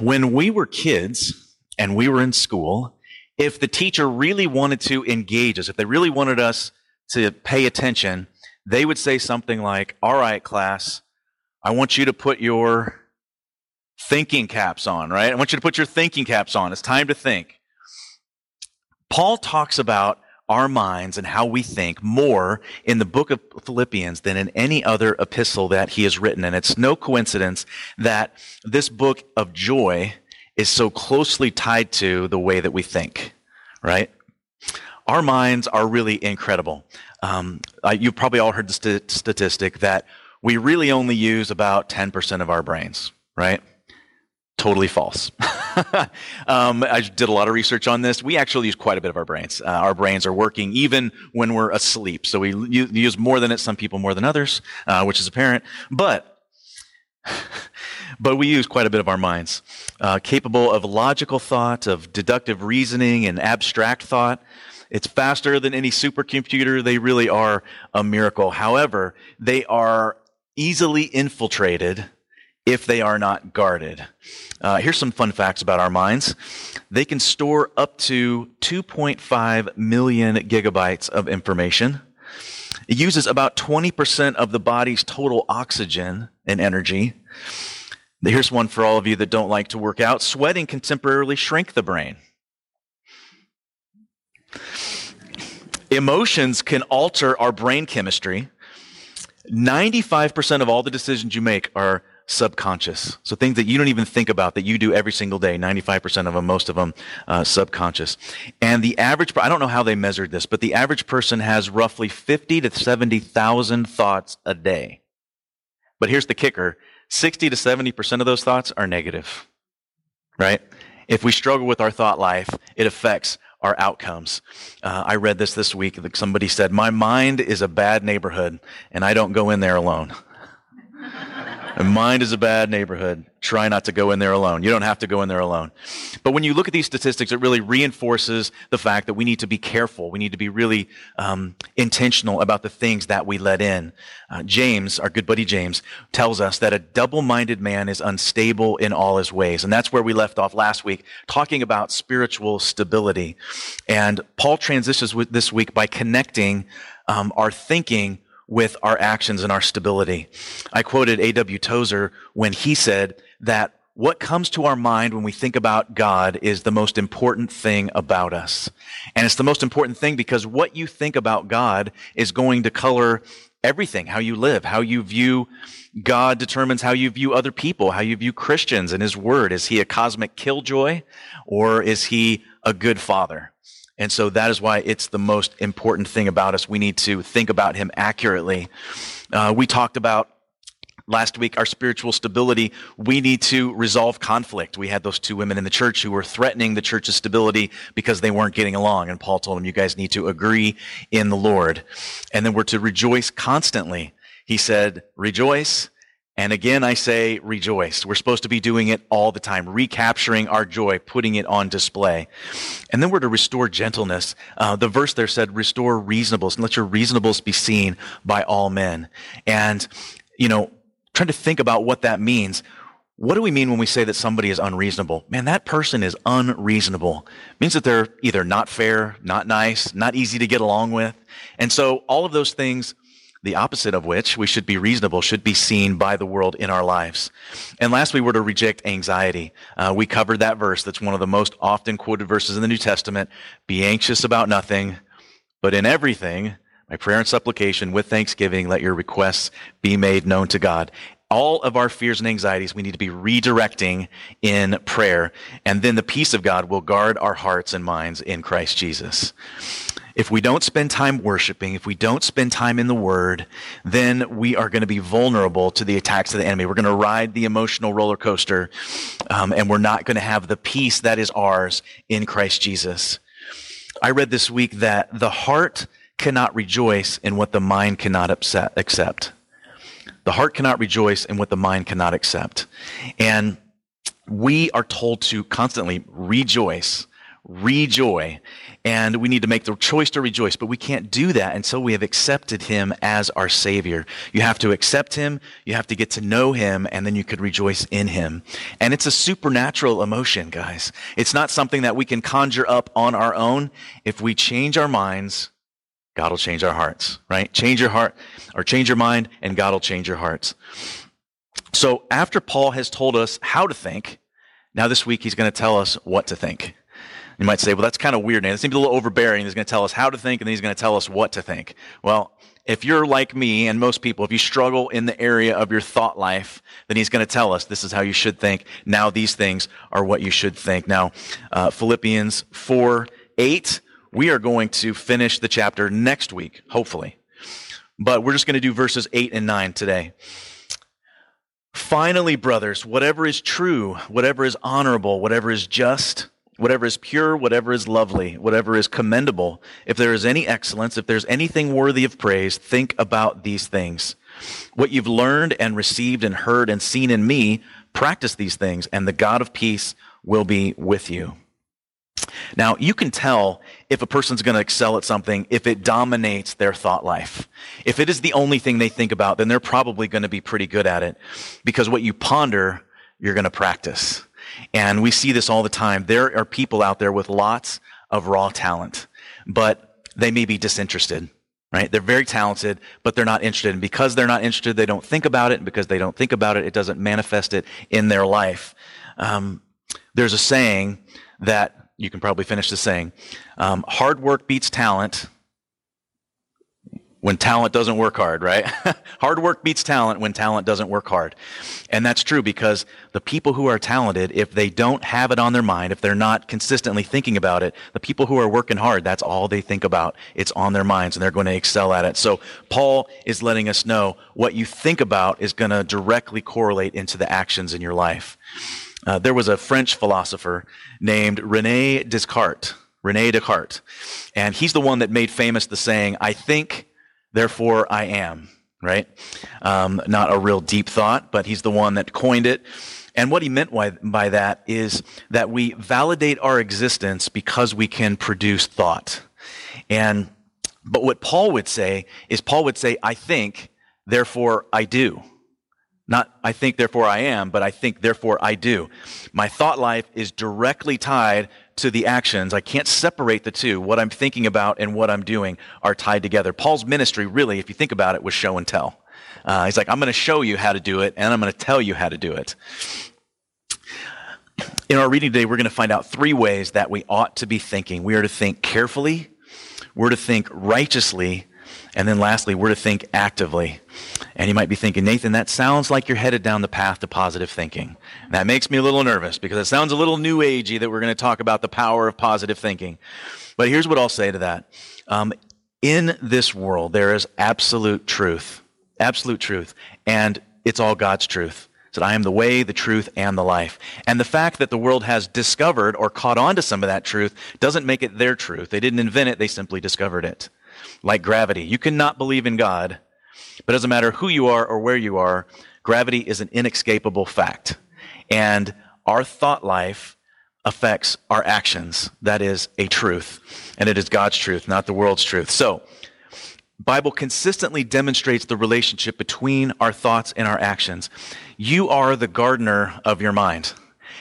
when we were kids and we were in school, if the teacher really wanted to engage us, if they really wanted us to pay attention, they would say something like, All right, class, I want you to put your thinking caps on, right? I want you to put your thinking caps on. It's time to think. Paul talks about our minds and how we think more in the book of Philippians than in any other epistle that he has written. And it's no coincidence that this book of joy is so closely tied to the way that we think, right? Our minds are really incredible. Um, you've probably all heard the st- statistic that we really only use about 10% of our brains, right? Totally false. um, I did a lot of research on this. We actually use quite a bit of our brains. Uh, our brains are working even when we're asleep. So we use more than it, some people more than others, uh, which is apparent. But, but we use quite a bit of our minds, uh, capable of logical thought, of deductive reasoning, and abstract thought. It's faster than any supercomputer. They really are a miracle. However, they are easily infiltrated if they are not guarded. Uh, here's some fun facts about our minds. They can store up to 2.5 million gigabytes of information. It uses about 20% of the body's total oxygen and energy. Here's one for all of you that don't like to work out. Sweating can temporarily shrink the brain. Emotions can alter our brain chemistry. 95% of all the decisions you make are subconscious. So things that you don't even think about that you do every single day, 95% of them, most of them, uh, subconscious. And the average, I don't know how they measured this, but the average person has roughly 50 to 70,000 thoughts a day. But here's the kicker 60 to 70% of those thoughts are negative, right? If we struggle with our thought life, it affects our outcomes. Uh, I read this this week. Somebody said, My mind is a bad neighborhood, and I don't go in there alone. And mind is a bad neighborhood. Try not to go in there alone. You don't have to go in there alone. But when you look at these statistics, it really reinforces the fact that we need to be careful. We need to be really um, intentional about the things that we let in. Uh, James, our good buddy James, tells us that a double-minded man is unstable in all his ways. And that's where we left off last week, talking about spiritual stability. And Paul transitions with this week by connecting um, our thinking with our actions and our stability. I quoted A.W. Tozer when he said that what comes to our mind when we think about God is the most important thing about us. And it's the most important thing because what you think about God is going to color everything, how you live, how you view God determines how you view other people, how you view Christians and His Word. Is He a cosmic killjoy or is He a good father? And so that is why it's the most important thing about us. We need to think about him accurately. Uh, we talked about last week our spiritual stability. We need to resolve conflict. We had those two women in the church who were threatening the church's stability because they weren't getting along. And Paul told them, you guys need to agree in the Lord. And then we're to rejoice constantly. He said, rejoice and again, I say rejoice. We're supposed to be doing it all the time, recapturing our joy, putting it on display. And then we're to restore gentleness. Uh, the verse there said, restore reasonableness and let your reasonableness be seen by all men. And, you know, trying to think about what that means. What do we mean when we say that somebody is unreasonable? Man, that person is unreasonable. It means that they're either not fair, not nice, not easy to get along with. And so all of those things the opposite of which we should be reasonable, should be seen by the world in our lives. And last we were to reject anxiety. Uh, we covered that verse. That's one of the most often quoted verses in the New Testament. Be anxious about nothing, but in everything, by prayer and supplication with thanksgiving, let your requests be made known to God. All of our fears and anxieties we need to be redirecting in prayer. And then the peace of God will guard our hearts and minds in Christ Jesus. If we don't spend time worshiping, if we don't spend time in the Word, then we are going to be vulnerable to the attacks of the enemy. We're going to ride the emotional roller coaster, um, and we're not going to have the peace that is ours in Christ Jesus. I read this week that the heart cannot rejoice in what the mind cannot upset, accept. The heart cannot rejoice in what the mind cannot accept. And we are told to constantly rejoice rejoice. And we need to make the choice to rejoice, but we can't do that until we have accepted him as our savior. You have to accept him, you have to get to know him, and then you could rejoice in him. And it's a supernatural emotion, guys. It's not something that we can conjure up on our own. If we change our minds, God will change our hearts, right? Change your heart or change your mind and God will change your hearts. So after Paul has told us how to think, now this week he's going to tell us what to think. You might say, well, that's kind of weird. Now, it seems a little overbearing. He's going to tell us how to think, and then he's going to tell us what to think. Well, if you're like me and most people, if you struggle in the area of your thought life, then he's going to tell us this is how you should think. Now, these things are what you should think. Now, uh, Philippians 4 8, we are going to finish the chapter next week, hopefully. But we're just going to do verses 8 and 9 today. Finally, brothers, whatever is true, whatever is honorable, whatever is just, whatever is pure, whatever is lovely, whatever is commendable, if there is any excellence, if there's anything worthy of praise, think about these things. What you've learned and received and heard and seen in me, practice these things, and the God of peace will be with you. Now, you can tell if a person's going to excel at something if it dominates their thought life. If it is the only thing they think about, then they're probably going to be pretty good at it because what you ponder, you're going to practice. And we see this all the time. There are people out there with lots of raw talent, but they may be disinterested, right? They're very talented, but they're not interested. And because they're not interested, they don't think about it. And because they don't think about it, it doesn't manifest it in their life. Um, there's a saying that you can probably finish the saying um, hard work beats talent when talent doesn't work hard, right? hard work beats talent when talent doesn't work hard. And that's true because the people who are talented, if they don't have it on their mind, if they're not consistently thinking about it, the people who are working hard, that's all they think about. It's on their minds and they're going to excel at it. So Paul is letting us know what you think about is going to directly correlate into the actions in your life. Uh, there was a French philosopher named Rene Descartes. Rene Descartes. And he's the one that made famous the saying, I think therefore I am, right? Um, not a real deep thought, but he's the one that coined it. And what he meant by, by that is that we validate our existence because we can produce thought. And, but what Paul would say is Paul would say, I think, therefore I do. Not I think, therefore I am, but I think, therefore I do. My thought life is directly tied to the actions. I can't separate the two. What I'm thinking about and what I'm doing are tied together. Paul's ministry, really, if you think about it, was show and tell. Uh, he's like, I'm going to show you how to do it, and I'm going to tell you how to do it. In our reading today, we're going to find out three ways that we ought to be thinking. We are to think carefully, we're to think righteously, and then lastly, we're to think actively. And you might be thinking, Nathan, that sounds like you're headed down the path to positive thinking. that makes me a little nervous because it sounds a little new agey that we're going to talk about the power of positive thinking. But here's what I'll say to that. Um, in this world, there is absolute truth, absolute truth, and it's all God's truth. That I am the way, the truth, and the life. And the fact that the world has discovered or caught on to some of that truth doesn't make it their truth. They didn't invent it, they simply discovered it. Like gravity. You cannot believe in God but it doesn't matter who you are or where you are, gravity is an inescapable fact. And our thought life affects our actions. That is a truth. And it is God's truth, not the world's truth. So, Bible consistently demonstrates the relationship between our thoughts and our actions. You are the gardener of your mind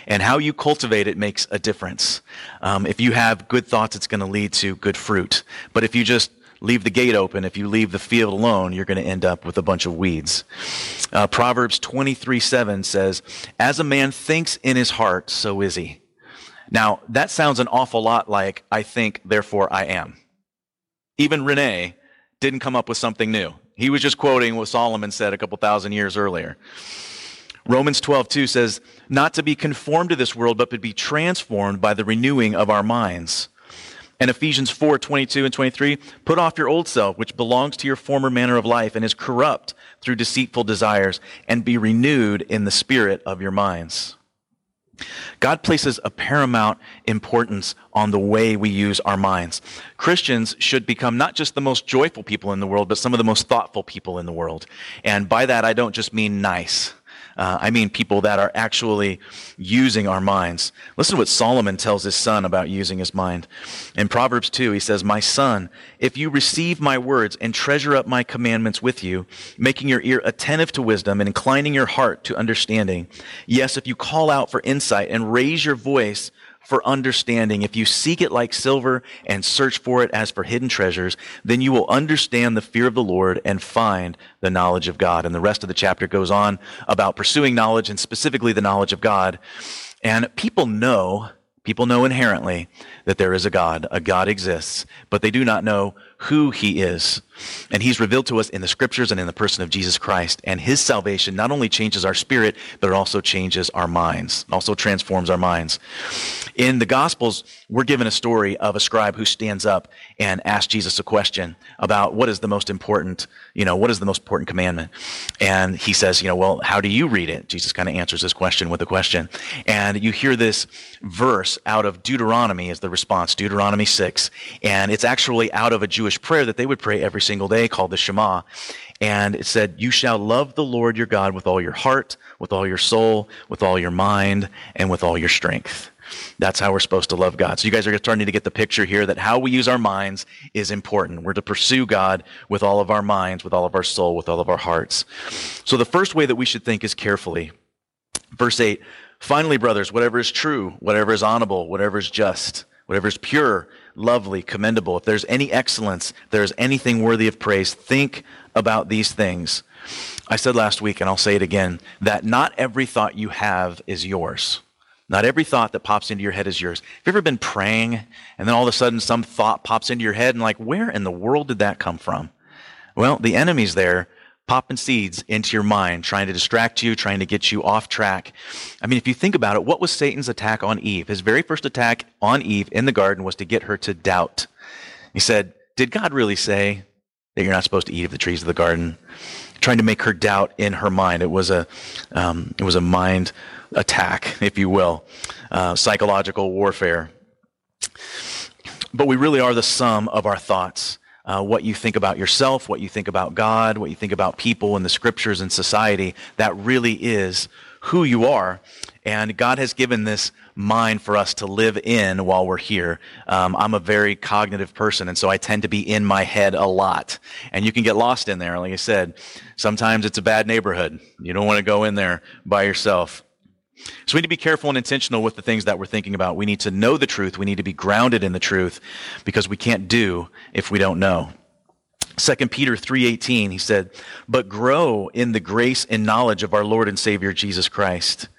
and how you cultivate it makes a difference. Um, if you have good thoughts, it's going to lead to good fruit. But if you just leave the gate open, if you leave the field alone, you're going to end up with a bunch of weeds. Uh, Proverbs 23 7 says, As a man thinks in his heart, so is he. Now, that sounds an awful lot like, I think, therefore I am. Even Rene didn't come up with something new. He was just quoting what Solomon said a couple thousand years earlier. Romans 12, 2 says, Not to be conformed to this world, but to be transformed by the renewing of our minds and Ephesians 4 22 and 23, put off your old self, which belongs to your former manner of life and is corrupt through deceitful desires, and be renewed in the spirit of your minds. God places a paramount importance on the way we use our minds. Christians should become not just the most joyful people in the world, but some of the most thoughtful people in the world. And by that, I don't just mean nice. Uh, I mean people that are actually using our minds. Listen to what Solomon tells his son about using his mind. In Proverbs 2, he says, My son, if you receive my words and treasure up my commandments with you, making your ear attentive to wisdom and inclining your heart to understanding, yes, if you call out for insight and raise your voice for understanding. If you seek it like silver and search for it as for hidden treasures, then you will understand the fear of the Lord and find the knowledge of God. And the rest of the chapter goes on about pursuing knowledge and specifically the knowledge of God. And people know, people know inherently that there is a God. A God exists, but they do not know who he is. And he's revealed to us in the scriptures and in the person of Jesus Christ. And his salvation not only changes our spirit, but it also changes our minds, also transforms our minds. In the Gospels, we're given a story of a scribe who stands up and asks Jesus a question about what is the most important, you know, what is the most important commandment? And he says, you know, well, how do you read it? Jesus kind of answers this question with a question. And you hear this verse out of Deuteronomy as the response, Deuteronomy 6. And it's actually out of a Jewish prayer that they would pray every single day called the Shema. And it said, You shall love the Lord your God with all your heart, with all your soul, with all your mind, and with all your strength. That's how we're supposed to love God. So you guys are starting to get the picture here that how we use our minds is important. We're to pursue God with all of our minds, with all of our soul, with all of our hearts. So the first way that we should think is carefully. Verse 8, finally, brothers, whatever is true, whatever is honorable, whatever is just, whatever is pure, lovely, commendable, if there's any excellence, there's anything worthy of praise, think about these things. I said last week, and I'll say it again, that not every thought you have is yours. Not every thought that pops into your head is yours. Have you ever been praying and then all of a sudden some thought pops into your head and like, where in the world did that come from? Well, the enemy's there popping seeds into your mind, trying to distract you, trying to get you off track. I mean, if you think about it, what was Satan's attack on Eve? His very first attack on Eve in the garden was to get her to doubt. He said, Did God really say that you're not supposed to eat of the trees of the garden? Trying to make her doubt in her mind. It was a, um, it was a mind attack, if you will, uh, psychological warfare. But we really are the sum of our thoughts. Uh, what you think about yourself, what you think about God, what you think about people and the scriptures and society, that really is who you are. And God has given this mind for us to live in while we're here. Um, I'm a very cognitive person, and so I tend to be in my head a lot. And you can get lost in there. Like I said, sometimes it's a bad neighborhood. You don't want to go in there by yourself. So we need to be careful and intentional with the things that we're thinking about. We need to know the truth. We need to be grounded in the truth because we can't do if we don't know. 2 Peter 3:18 he said, "But grow in the grace and knowledge of our Lord and Savior Jesus Christ."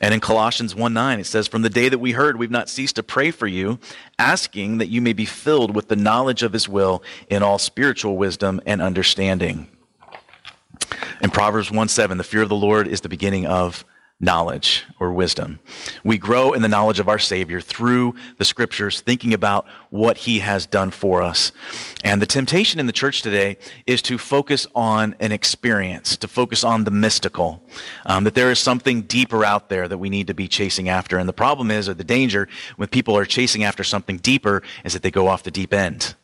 And in Colossians 1:9 it says, "From the day that we heard, we've not ceased to pray for you, asking that you may be filled with the knowledge of his will in all spiritual wisdom and understanding." In Proverbs 1:7, "The fear of the Lord is the beginning of knowledge or wisdom. We grow in the knowledge of our Savior through the scriptures, thinking about what He has done for us. And the temptation in the church today is to focus on an experience, to focus on the mystical, um, that there is something deeper out there that we need to be chasing after. And the problem is, or the danger when people are chasing after something deeper, is that they go off the deep end.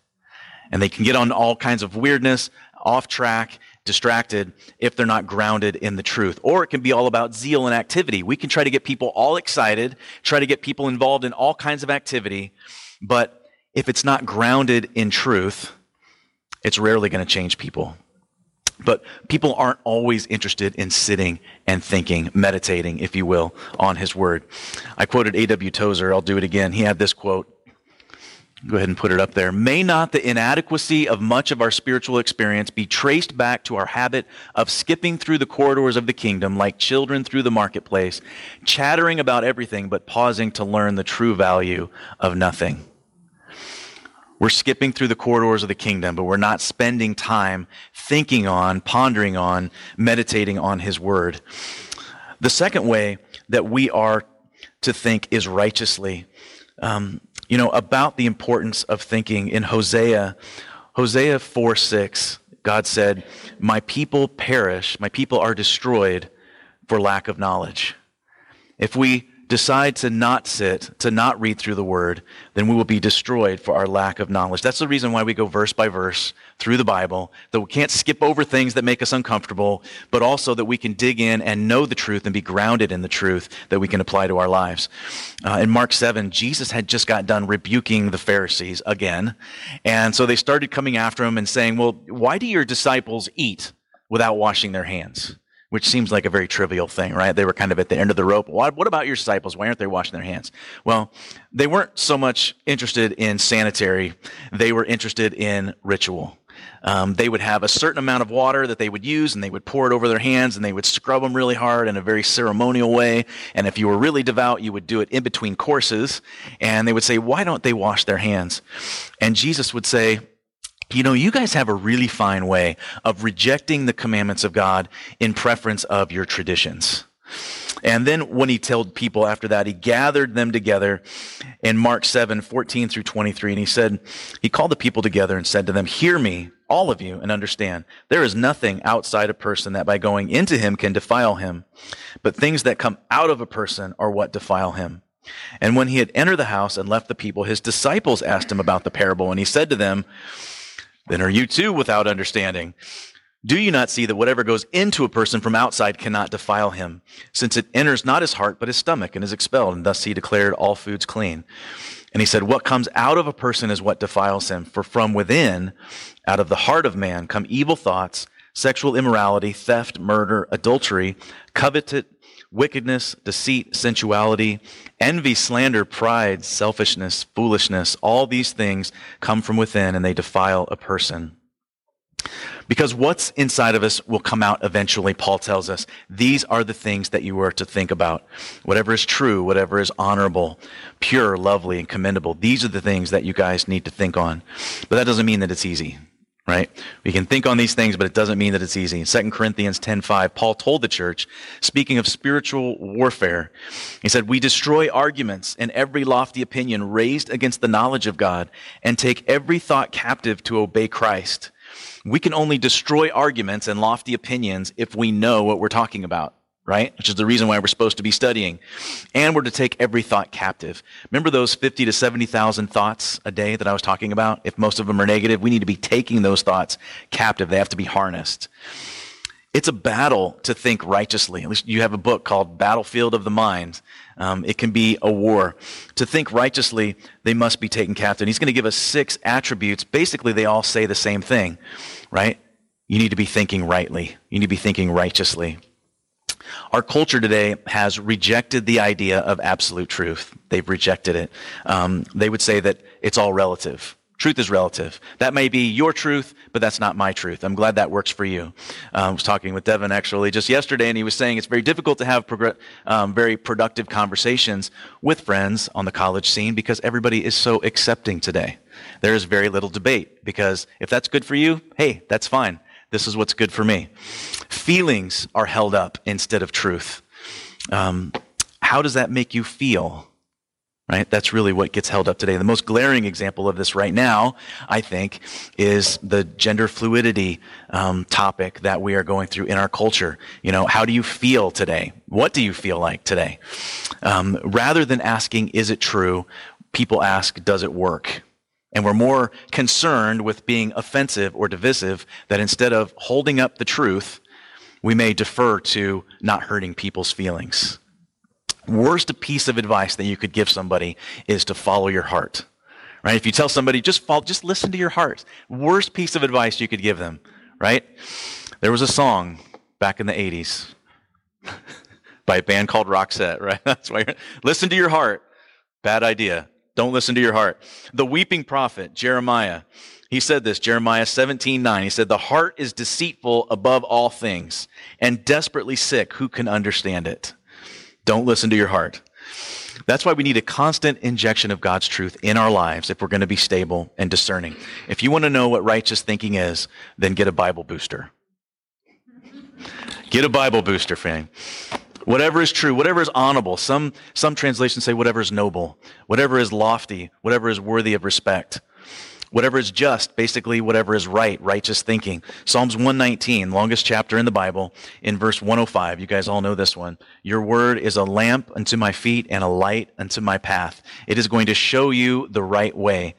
And they can get on all kinds of weirdness, off track, distracted if they're not grounded in the truth. Or it can be all about zeal and activity. We can try to get people all excited, try to get people involved in all kinds of activity, but if it's not grounded in truth, it's rarely going to change people. But people aren't always interested in sitting and thinking, meditating, if you will, on his word. I quoted A.W. Tozer. I'll do it again. He had this quote Go ahead and put it up there. May not the inadequacy of much of our spiritual experience be traced back to our habit of skipping through the corridors of the kingdom like children through the marketplace, chattering about everything but pausing to learn the true value of nothing? We're skipping through the corridors of the kingdom, but we're not spending time thinking on, pondering on, meditating on his word. The second way that we are to think is righteously. Um, you know, about the importance of thinking in Hosea, Hosea 4 6, God said, My people perish, my people are destroyed for lack of knowledge. If we decide to not sit, to not read through the word, then we will be destroyed for our lack of knowledge. That's the reason why we go verse by verse through the Bible, that we can't skip over things that make us uncomfortable, but also that we can dig in and know the truth and be grounded in the truth that we can apply to our lives. Uh, in Mark 7, Jesus had just got done rebuking the Pharisees again. And so they started coming after him and saying, Well, why do your disciples eat without washing their hands? Which seems like a very trivial thing, right? They were kind of at the end of the rope. What, about your disciples? Why aren't they washing their hands? Well, they weren't so much interested in sanitary, they were interested in ritual. Um, they would have a certain amount of water that they would use and they would pour it over their hands and they would scrub them really hard in a very ceremonial way. And if you were really devout, you would do it in between courses. And they would say, why don't they wash their hands? And Jesus would say, you know, you guys have a really fine way of rejecting the commandments of God in preference of your traditions. And then when he told people after that, he gathered them together in Mark 7, 14 through 23. And he said, he called the people together and said to them, hear me, all of you, and understand. There is nothing outside a person that by going into him can defile him, but things that come out of a person are what defile him. And when he had entered the house and left the people, his disciples asked him about the parable. And he said to them, then are you too without understanding? Do you not see that whatever goes into a person from outside cannot defile him, since it enters not his heart, but his stomach, and is expelled? And thus he declared all foods clean. And he said, What comes out of a person is what defiles him. For from within, out of the heart of man, come evil thoughts, sexual immorality, theft, murder, adultery, coveted, wickedness, deceit, sensuality, envy, slander, pride, selfishness, foolishness. All these things come from within and they defile a person. Because what's inside of us will come out eventually, Paul tells us. These are the things that you are to think about. Whatever is true, whatever is honorable, pure, lovely, and commendable. These are the things that you guys need to think on. But that doesn't mean that it's easy right? We can think on these things, but it doesn't mean that it's easy. In 2 Corinthians 10:5, Paul told the church, speaking of spiritual warfare, he said, "We destroy arguments and every lofty opinion raised against the knowledge of God and take every thought captive to obey Christ." We can only destroy arguments and lofty opinions if we know what we're talking about right? Which is the reason why we're supposed to be studying. And we're to take every thought captive. Remember those 50 to 70,000 thoughts a day that I was talking about? If most of them are negative, we need to be taking those thoughts captive. They have to be harnessed. It's a battle to think righteously. At least you have a book called Battlefield of the Mind. Um, it can be a war. To think righteously, they must be taken captive. And he's going to give us six attributes. Basically, they all say the same thing, right? You need to be thinking rightly. You need to be thinking righteously. Our culture today has rejected the idea of absolute truth. They've rejected it. Um, they would say that it's all relative. Truth is relative. That may be your truth, but that's not my truth. I'm glad that works for you. Um, I was talking with Devin actually just yesterday, and he was saying it's very difficult to have um, very productive conversations with friends on the college scene because everybody is so accepting today. There is very little debate because if that's good for you, hey, that's fine. This is what's good for me. Feelings are held up instead of truth. Um, how does that make you feel? Right? That's really what gets held up today. The most glaring example of this right now, I think, is the gender fluidity um, topic that we are going through in our culture. You know, how do you feel today? What do you feel like today? Um, rather than asking, is it true? People ask, does it work? And we're more concerned with being offensive or divisive that instead of holding up the truth, we may defer to not hurting people's feelings. Worst piece of advice that you could give somebody is to follow your heart. Right? If you tell somebody just follow, just listen to your heart. Worst piece of advice you could give them, right? There was a song back in the 80s by a band called Roxette, right? That's why listen to your heart. Bad idea. Don't listen to your heart. The weeping prophet, Jeremiah, he said this, Jeremiah 17, 9. He said, The heart is deceitful above all things and desperately sick. Who can understand it? Don't listen to your heart. That's why we need a constant injection of God's truth in our lives if we're going to be stable and discerning. If you want to know what righteous thinking is, then get a Bible booster. Get a Bible booster, fam. Whatever is true, whatever is honorable. Some, some translations say whatever is noble, whatever is lofty, whatever is worthy of respect. Whatever is just, basically whatever is right, righteous thinking. Psalms 119, longest chapter in the Bible, in verse 105. You guys all know this one. Your word is a lamp unto my feet and a light unto my path. It is going to show you the right way.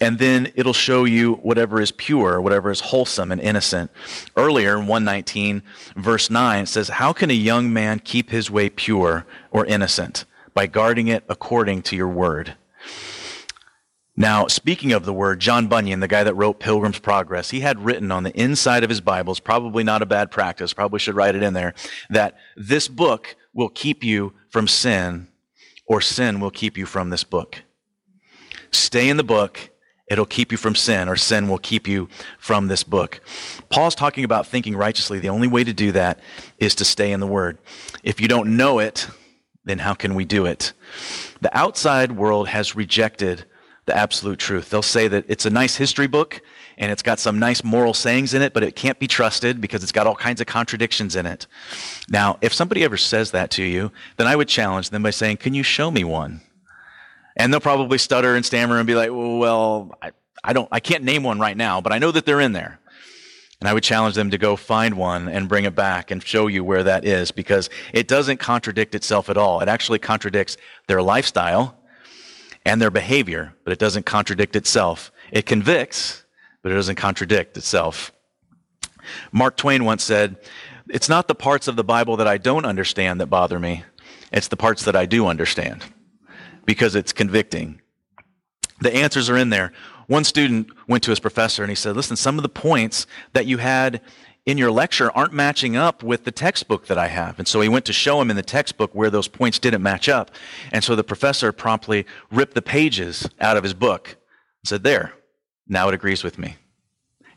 And then it'll show you whatever is pure, whatever is wholesome and innocent. Earlier in 119, verse 9, it says, How can a young man keep his way pure or innocent? By guarding it according to your word. Now, speaking of the word, John Bunyan, the guy that wrote Pilgrim's Progress, he had written on the inside of his Bibles, probably not a bad practice, probably should write it in there, that this book will keep you from sin, or sin will keep you from this book. Stay in the book, it'll keep you from sin, or sin will keep you from this book. Paul's talking about thinking righteously. The only way to do that is to stay in the Word. If you don't know it, then how can we do it? The outside world has rejected the absolute truth. They'll say that it's a nice history book and it's got some nice moral sayings in it, but it can't be trusted because it's got all kinds of contradictions in it. Now, if somebody ever says that to you, then I would challenge them by saying, Can you show me one? And they'll probably stutter and stammer and be like, Well, I, I don't, I can't name one right now, but I know that they're in there. And I would challenge them to go find one and bring it back and show you where that is because it doesn't contradict itself at all. It actually contradicts their lifestyle and their behavior, but it doesn't contradict itself. It convicts, but it doesn't contradict itself. Mark Twain once said, It's not the parts of the Bible that I don't understand that bother me, it's the parts that I do understand because it's convicting. The answers are in there. One student went to his professor and he said, Listen, some of the points that you had in your lecture aren't matching up with the textbook that I have. And so he went to show him in the textbook where those points didn't match up. And so the professor promptly ripped the pages out of his book and said, There, now it agrees with me.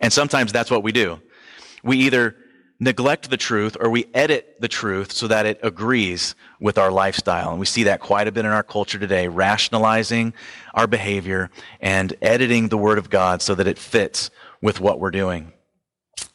And sometimes that's what we do. We either neglect the truth or we edit the truth so that it agrees with our lifestyle. And we see that quite a bit in our culture today, rationalizing our behavior and editing the Word of God so that it fits with what we're doing.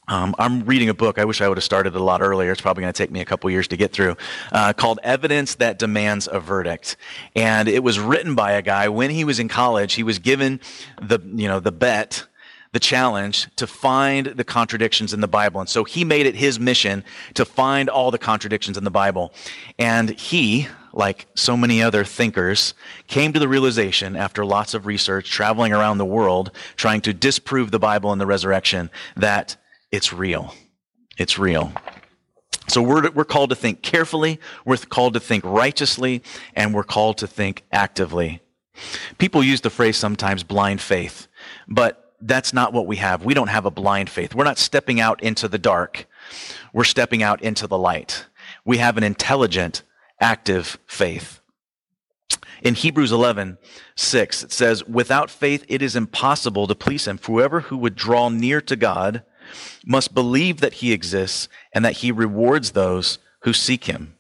Um, I'm reading a book. I wish I would have started a lot earlier. It's probably going to take me a couple years to get through. Uh, called "Evidence That Demands a Verdict," and it was written by a guy when he was in college. He was given the you know the bet, the challenge to find the contradictions in the Bible, and so he made it his mission to find all the contradictions in the Bible. And he, like so many other thinkers, came to the realization after lots of research, traveling around the world, trying to disprove the Bible and the resurrection, that it's real. It's real. So we're, we're called to think carefully, we're called to think righteously, and we're called to think actively. People use the phrase sometimes blind faith, but that's not what we have. We don't have a blind faith. We're not stepping out into the dark. We're stepping out into the light. We have an intelligent, active faith. In Hebrews 11, 6, it says, Without faith, it is impossible to please him. For whoever who would draw near to God must believe that he exists and that he rewards those who seek him.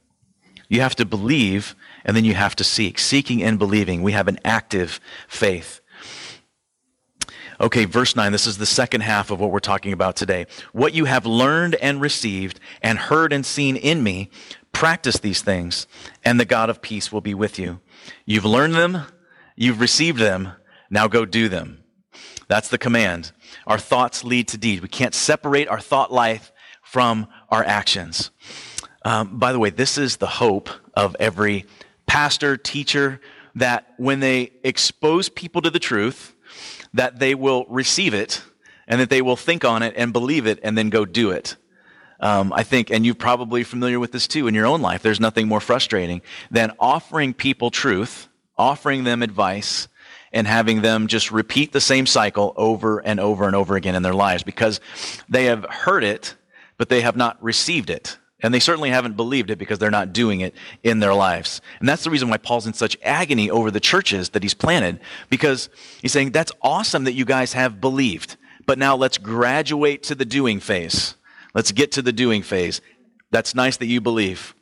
You have to believe and then you have to seek. Seeking and believing. We have an active faith. Okay, verse 9. This is the second half of what we're talking about today. What you have learned and received and heard and seen in me, practice these things, and the God of peace will be with you. You've learned them, you've received them, now go do them. That's the command. Our thoughts lead to deed. We can't separate our thought life from our actions. Um, by the way, this is the hope of every pastor, teacher, that when they expose people to the truth, that they will receive it and that they will think on it and believe it and then go do it. Um, I think, and you're probably familiar with this too in your own life. There's nothing more frustrating than offering people truth, offering them advice, and having them just repeat the same cycle over and over and over again in their lives because they have heard it, but they have not received it. And they certainly haven't believed it because they're not doing it in their lives. And that's the reason why Paul's in such agony over the churches that he's planted because he's saying, that's awesome that you guys have believed, but now let's graduate to the doing phase. Let's get to the doing phase. That's nice that you believe.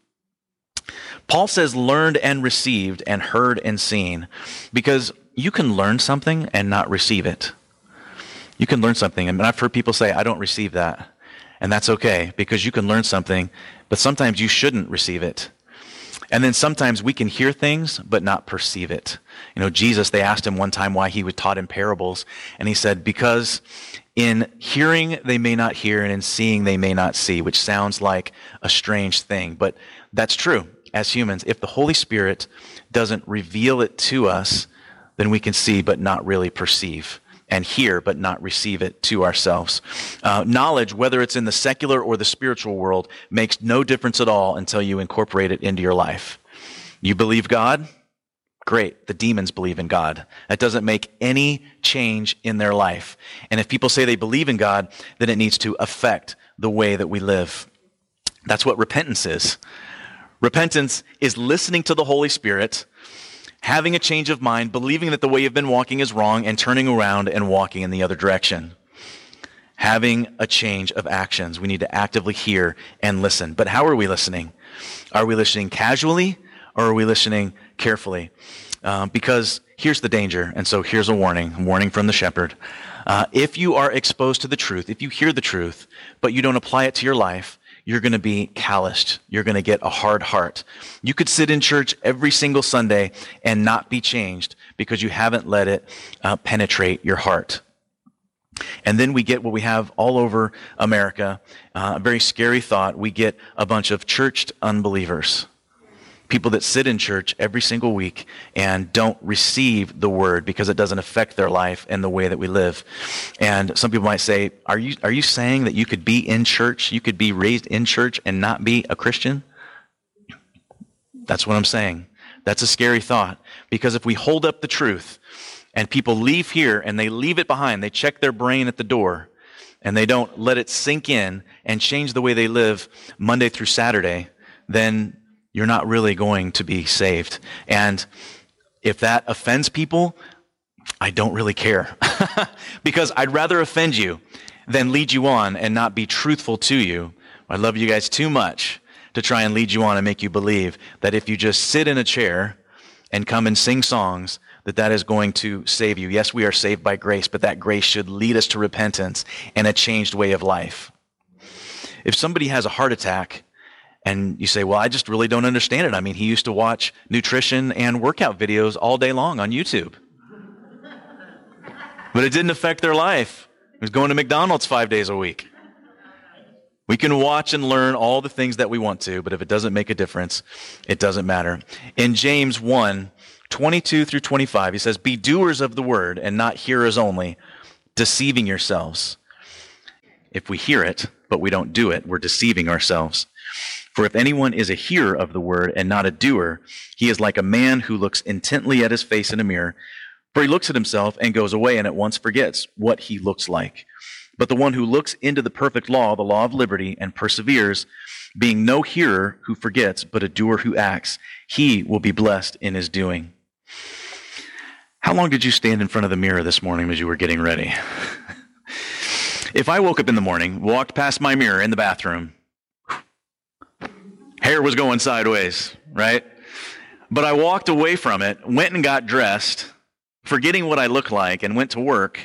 Paul says learned and received and heard and seen because you can learn something and not receive it. You can learn something, and I've heard people say, I don't receive that. And that's okay because you can learn something, but sometimes you shouldn't receive it. And then sometimes we can hear things but not perceive it. You know, Jesus, they asked him one time why he was taught in parables, and he said, Because in hearing they may not hear, and in seeing they may not see, which sounds like a strange thing. But that's true as humans. If the Holy Spirit doesn't reveal it to us, then we can see but not really perceive and hear but not receive it to ourselves. Uh, knowledge, whether it's in the secular or the spiritual world, makes no difference at all until you incorporate it into your life. You believe God? Great. The demons believe in God. That doesn't make any change in their life. And if people say they believe in God, then it needs to affect the way that we live. That's what repentance is. Repentance is listening to the Holy Spirit having a change of mind, believing that the way you've been walking is wrong, and turning around and walking in the other direction. Having a change of actions. We need to actively hear and listen. But how are we listening? Are we listening casually or are we listening carefully? Uh, because here's the danger. And so here's a warning, warning from the shepherd. Uh, if you are exposed to the truth, if you hear the truth, but you don't apply it to your life, you're going to be calloused. You're going to get a hard heart. You could sit in church every single Sunday and not be changed because you haven't let it uh, penetrate your heart. And then we get what we have all over America, uh, a very scary thought. We get a bunch of churched unbelievers people that sit in church every single week and don't receive the word because it doesn't affect their life and the way that we live. And some people might say, are you, are you saying that you could be in church, you could be raised in church and not be a Christian? That's what I'm saying. That's a scary thought because if we hold up the truth and people leave here and they leave it behind, they check their brain at the door and they don't let it sink in and change the way they live Monday through Saturday, then you're not really going to be saved. And if that offends people, I don't really care. because I'd rather offend you than lead you on and not be truthful to you. I love you guys too much to try and lead you on and make you believe that if you just sit in a chair and come and sing songs, that that is going to save you. Yes, we are saved by grace, but that grace should lead us to repentance and a changed way of life. If somebody has a heart attack and you say, well, I just really don't understand it. I mean, he used to watch nutrition and workout videos all day long on YouTube. but it didn't affect their life. He was going to McDonald's five days a week. We can watch and learn all the things that we want to, but if it doesn't make a difference, it doesn't matter. In James 1, 22 through 25, he says, Be doers of the word and not hearers only, deceiving yourselves. If we hear it, but we don't do it, we're deceiving ourselves. For if anyone is a hearer of the word and not a doer, he is like a man who looks intently at his face in a mirror. For he looks at himself and goes away and at once forgets what he looks like. But the one who looks into the perfect law, the law of liberty, and perseveres, being no hearer who forgets, but a doer who acts, he will be blessed in his doing. How long did you stand in front of the mirror this morning as you were getting ready? if I woke up in the morning, walked past my mirror in the bathroom, hair was going sideways, right? But I walked away from it, went and got dressed, forgetting what I looked like, and went to work.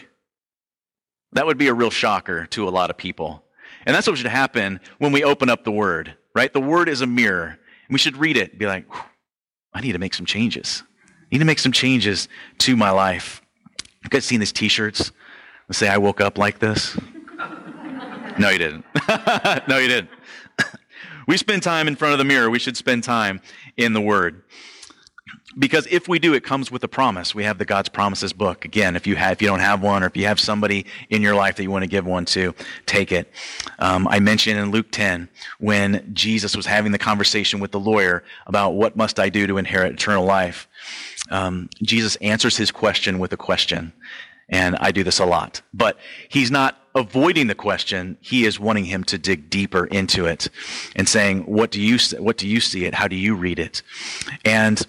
That would be a real shocker to a lot of people. And that's what should happen when we open up the Word, right? The Word is a mirror. We should read it be like, I need to make some changes. I need to make some changes to my life. You guys seen these t shirts that say, I woke up like this? no, you didn't. no, you didn't we spend time in front of the mirror, we should spend time in the Word. Because if we do, it comes with a promise. We have the God's Promises book. Again, if you have, if you don't have one, or if you have somebody in your life that you want to give one to, take it. Um, I mentioned in Luke 10 when Jesus was having the conversation with the lawyer about what must I do to inherit eternal life. Um, Jesus answers his question with a question, and I do this a lot. But he's not avoiding the question, he is wanting him to dig deeper into it and saying, what do you, what do you see it? How do you read it? And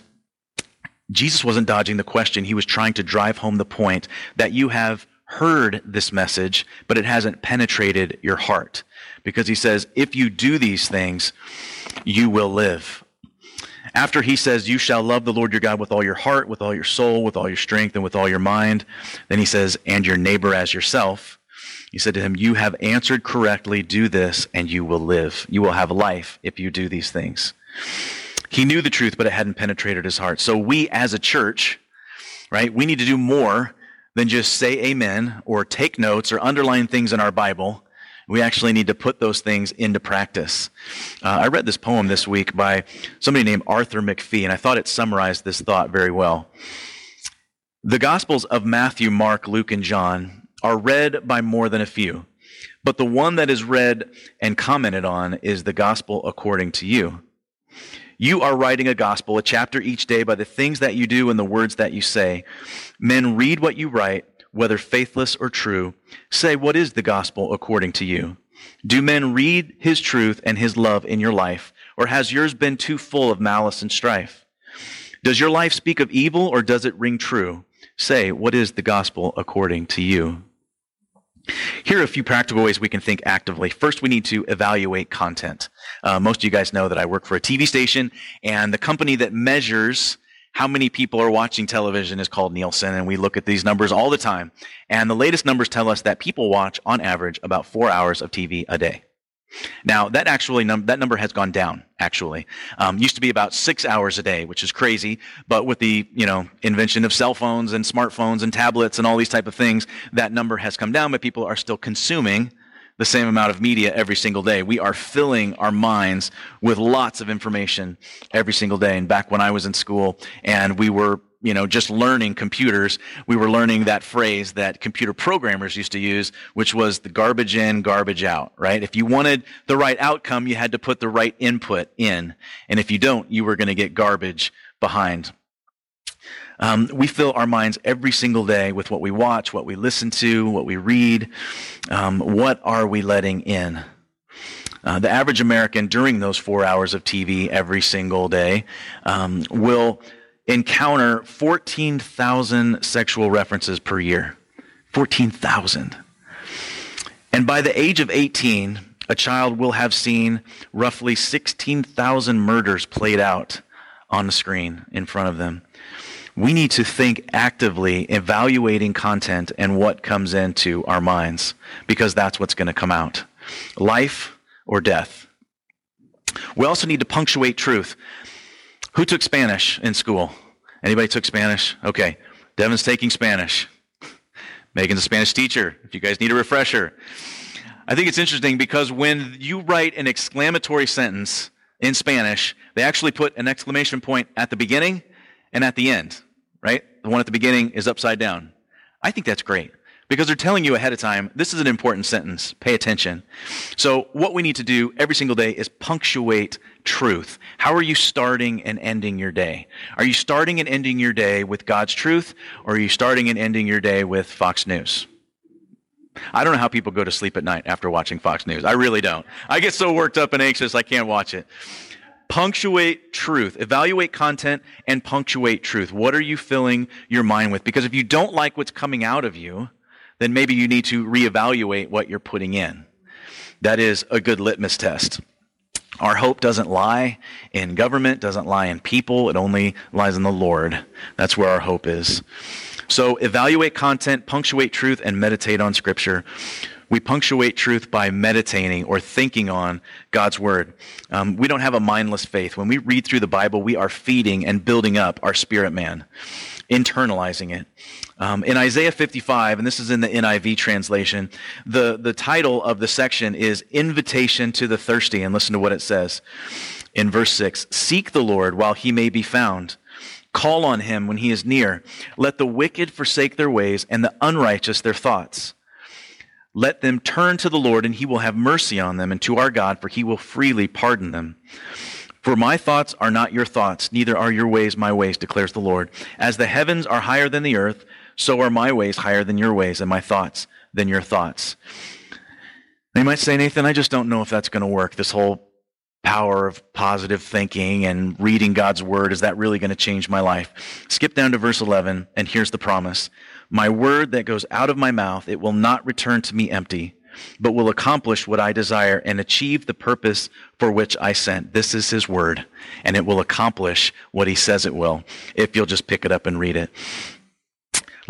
Jesus wasn't dodging the question. He was trying to drive home the point that you have heard this message, but it hasn't penetrated your heart. Because he says, if you do these things, you will live. After he says, You shall love the Lord your God with all your heart, with all your soul, with all your strength, and with all your mind, then he says, And your neighbor as yourself. He said to him, You have answered correctly. Do this, and you will live. You will have life if you do these things. He knew the truth, but it hadn't penetrated his heart. So we as a church, right, we need to do more than just say amen or take notes or underline things in our Bible. We actually need to put those things into practice. Uh, I read this poem this week by somebody named Arthur McPhee, and I thought it summarized this thought very well. The Gospels of Matthew, Mark, Luke, and John are read by more than a few, but the one that is read and commented on is the Gospel according to you. You are writing a gospel, a chapter each day by the things that you do and the words that you say. Men read what you write, whether faithless or true. Say, what is the gospel according to you? Do men read his truth and his love in your life, or has yours been too full of malice and strife? Does your life speak of evil, or does it ring true? Say, what is the gospel according to you? Here are a few practical ways we can think actively. First, we need to evaluate content. Uh, most of you guys know that I work for a TV station, and the company that measures how many people are watching television is called Nielsen, and we look at these numbers all the time. And the latest numbers tell us that people watch, on average, about four hours of TV a day. Now that actually num- that number has gone down. Actually, um, used to be about six hours a day, which is crazy. But with the you know invention of cell phones and smartphones and tablets and all these type of things, that number has come down. But people are still consuming the same amount of media every single day. We are filling our minds with lots of information every single day. And back when I was in school and we were you know, just learning computers, we were learning that phrase that computer programmers used to use, which was the garbage in, garbage out, right? If you wanted the right outcome, you had to put the right input in. And if you don't, you were going to get garbage behind. Um, we fill our minds every single day with what we watch, what we listen to, what we read. Um, what are we letting in? Uh, the average American during those four hours of TV every single day um, will encounter 14,000 sexual references per year. 14,000. And by the age of 18, a child will have seen roughly 16,000 murders played out on the screen in front of them. We need to think actively evaluating content and what comes into our minds because that's what's going to come out. Life or death. We also need to punctuate truth. Who took Spanish in school? Anybody took Spanish? Okay. Devin's taking Spanish. Megan's a Spanish teacher. If you guys need a refresher. I think it's interesting because when you write an exclamatory sentence in Spanish, they actually put an exclamation point at the beginning and at the end, right? The one at the beginning is upside down. I think that's great because they're telling you ahead of time, this is an important sentence. Pay attention. So what we need to do every single day is punctuate truth. How are you starting and ending your day? Are you starting and ending your day with God's truth or are you starting and ending your day with Fox News? I don't know how people go to sleep at night after watching Fox News. I really don't. I get so worked up and anxious I can't watch it. Punctuate truth. Evaluate content and punctuate truth. What are you filling your mind with? Because if you don't like what's coming out of you, then maybe you need to reevaluate what you're putting in. That is a good litmus test. Our hope doesn't lie in government, doesn't lie in people, it only lies in the Lord. That's where our hope is. So evaluate content, punctuate truth, and meditate on Scripture. We punctuate truth by meditating or thinking on God's Word. Um, we don't have a mindless faith. When we read through the Bible, we are feeding and building up our spirit man internalizing it. Um, in Isaiah 55, and this is in the NIV translation, the, the title of the section is Invitation to the Thirsty. And listen to what it says in verse 6 Seek the Lord while he may be found. Call on him when he is near. Let the wicked forsake their ways and the unrighteous their thoughts. Let them turn to the Lord, and he will have mercy on them, and to our God, for he will freely pardon them. For my thoughts are not your thoughts, neither are your ways my ways, declares the Lord. As the heavens are higher than the earth, so are my ways higher than your ways, and my thoughts than your thoughts. They might say, Nathan, I just don't know if that's going to work. This whole power of positive thinking and reading God's word, is that really going to change my life? Skip down to verse 11, and here's the promise. My word that goes out of my mouth, it will not return to me empty but will accomplish what I desire and achieve the purpose for which I sent. This is his word, and it will accomplish what he says it will if you'll just pick it up and read it.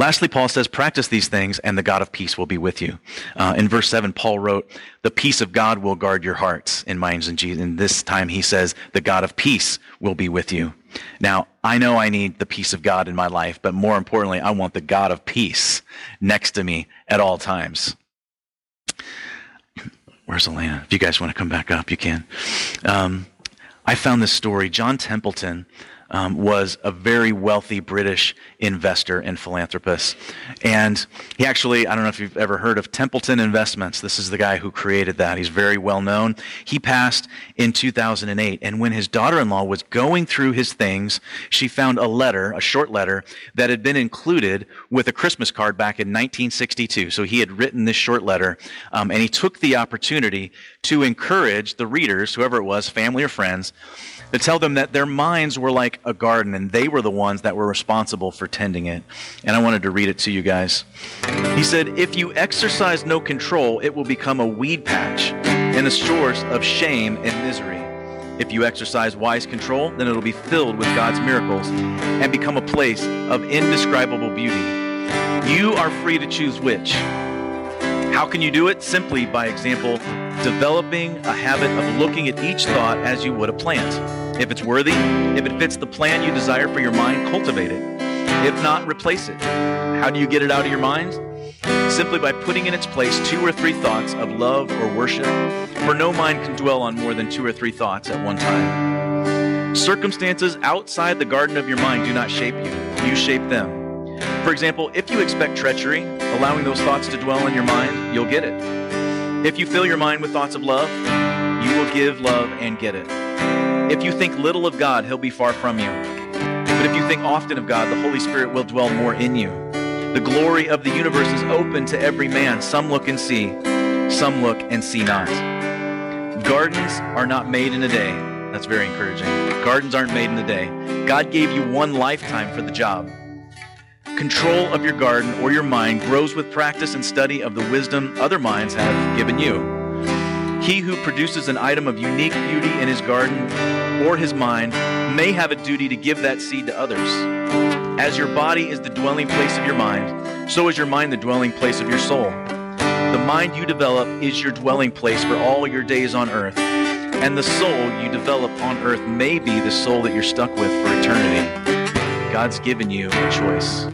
Lastly, Paul says, practice these things and the God of peace will be with you. Uh, in verse 7, Paul wrote, the peace of God will guard your hearts and minds in Jesus. And this time he says, the God of peace will be with you. Now, I know I need the peace of God in my life, but more importantly, I want the God of peace next to me at all times. Where's Elena? If you guys want to come back up, you can. Um, I found this story. John Templeton um, was a very wealthy British investor and philanthropist. And he actually, I don't know if you've ever heard of Templeton Investments. This is the guy who created that. He's very well known. He passed in 2008. And when his daughter in law was going through his things, she found a letter, a short letter, that had been included with a Christmas card back in 1962. So he had written this short letter, um, and he took the opportunity to encourage the readers, whoever it was, family or friends, to tell them that their minds were like a garden and they were the ones that were responsible for tending it. And I wanted to read it to you guys. He said, If you exercise no control, it will become a weed patch and a source of shame and misery. If you exercise wise control, then it'll be filled with God's miracles and become a place of indescribable beauty. You are free to choose which. How can you do it? Simply by example, developing a habit of looking at each thought as you would a plant. If it's worthy, if it fits the plan you desire for your mind, cultivate it. If not, replace it. How do you get it out of your mind? Simply by putting in its place two or three thoughts of love or worship, for no mind can dwell on more than two or three thoughts at one time. Circumstances outside the garden of your mind do not shape you, you shape them. For example, if you expect treachery, allowing those thoughts to dwell in your mind, you'll get it. If you fill your mind with thoughts of love, you will give love and get it. If you think little of God, He'll be far from you. But if you think often of God, the Holy Spirit will dwell more in you. The glory of the universe is open to every man. Some look and see, some look and see not. Gardens are not made in a day. That's very encouraging. Gardens aren't made in a day. God gave you one lifetime for the job. Control of your garden or your mind grows with practice and study of the wisdom other minds have given you. He who produces an item of unique beauty in his garden or his mind may have a duty to give that seed to others. As your body is the dwelling place of your mind, so is your mind the dwelling place of your soul. The mind you develop is your dwelling place for all your days on earth, and the soul you develop on earth may be the soul that you're stuck with for eternity. God's given you a choice.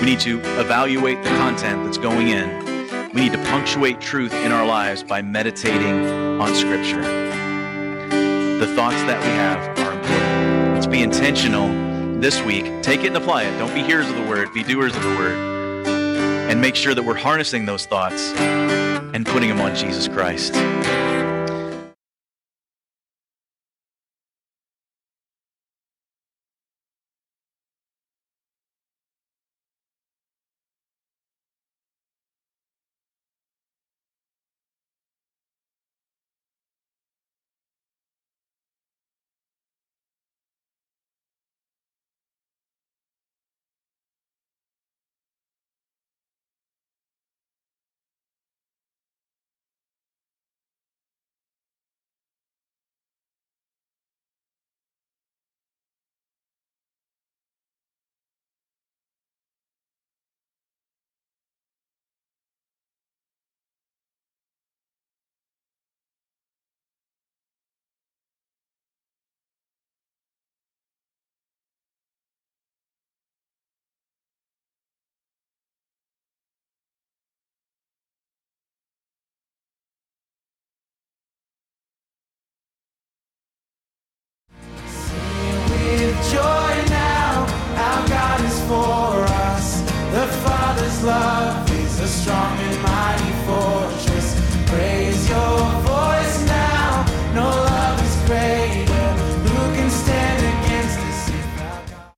We need to evaluate the content that's going in. We need to punctuate truth in our lives by meditating on Scripture. The thoughts that we have are important. Let's be intentional this week. Take it and apply it. Don't be hearers of the word, be doers of the word. And make sure that we're harnessing those thoughts and putting them on Jesus Christ.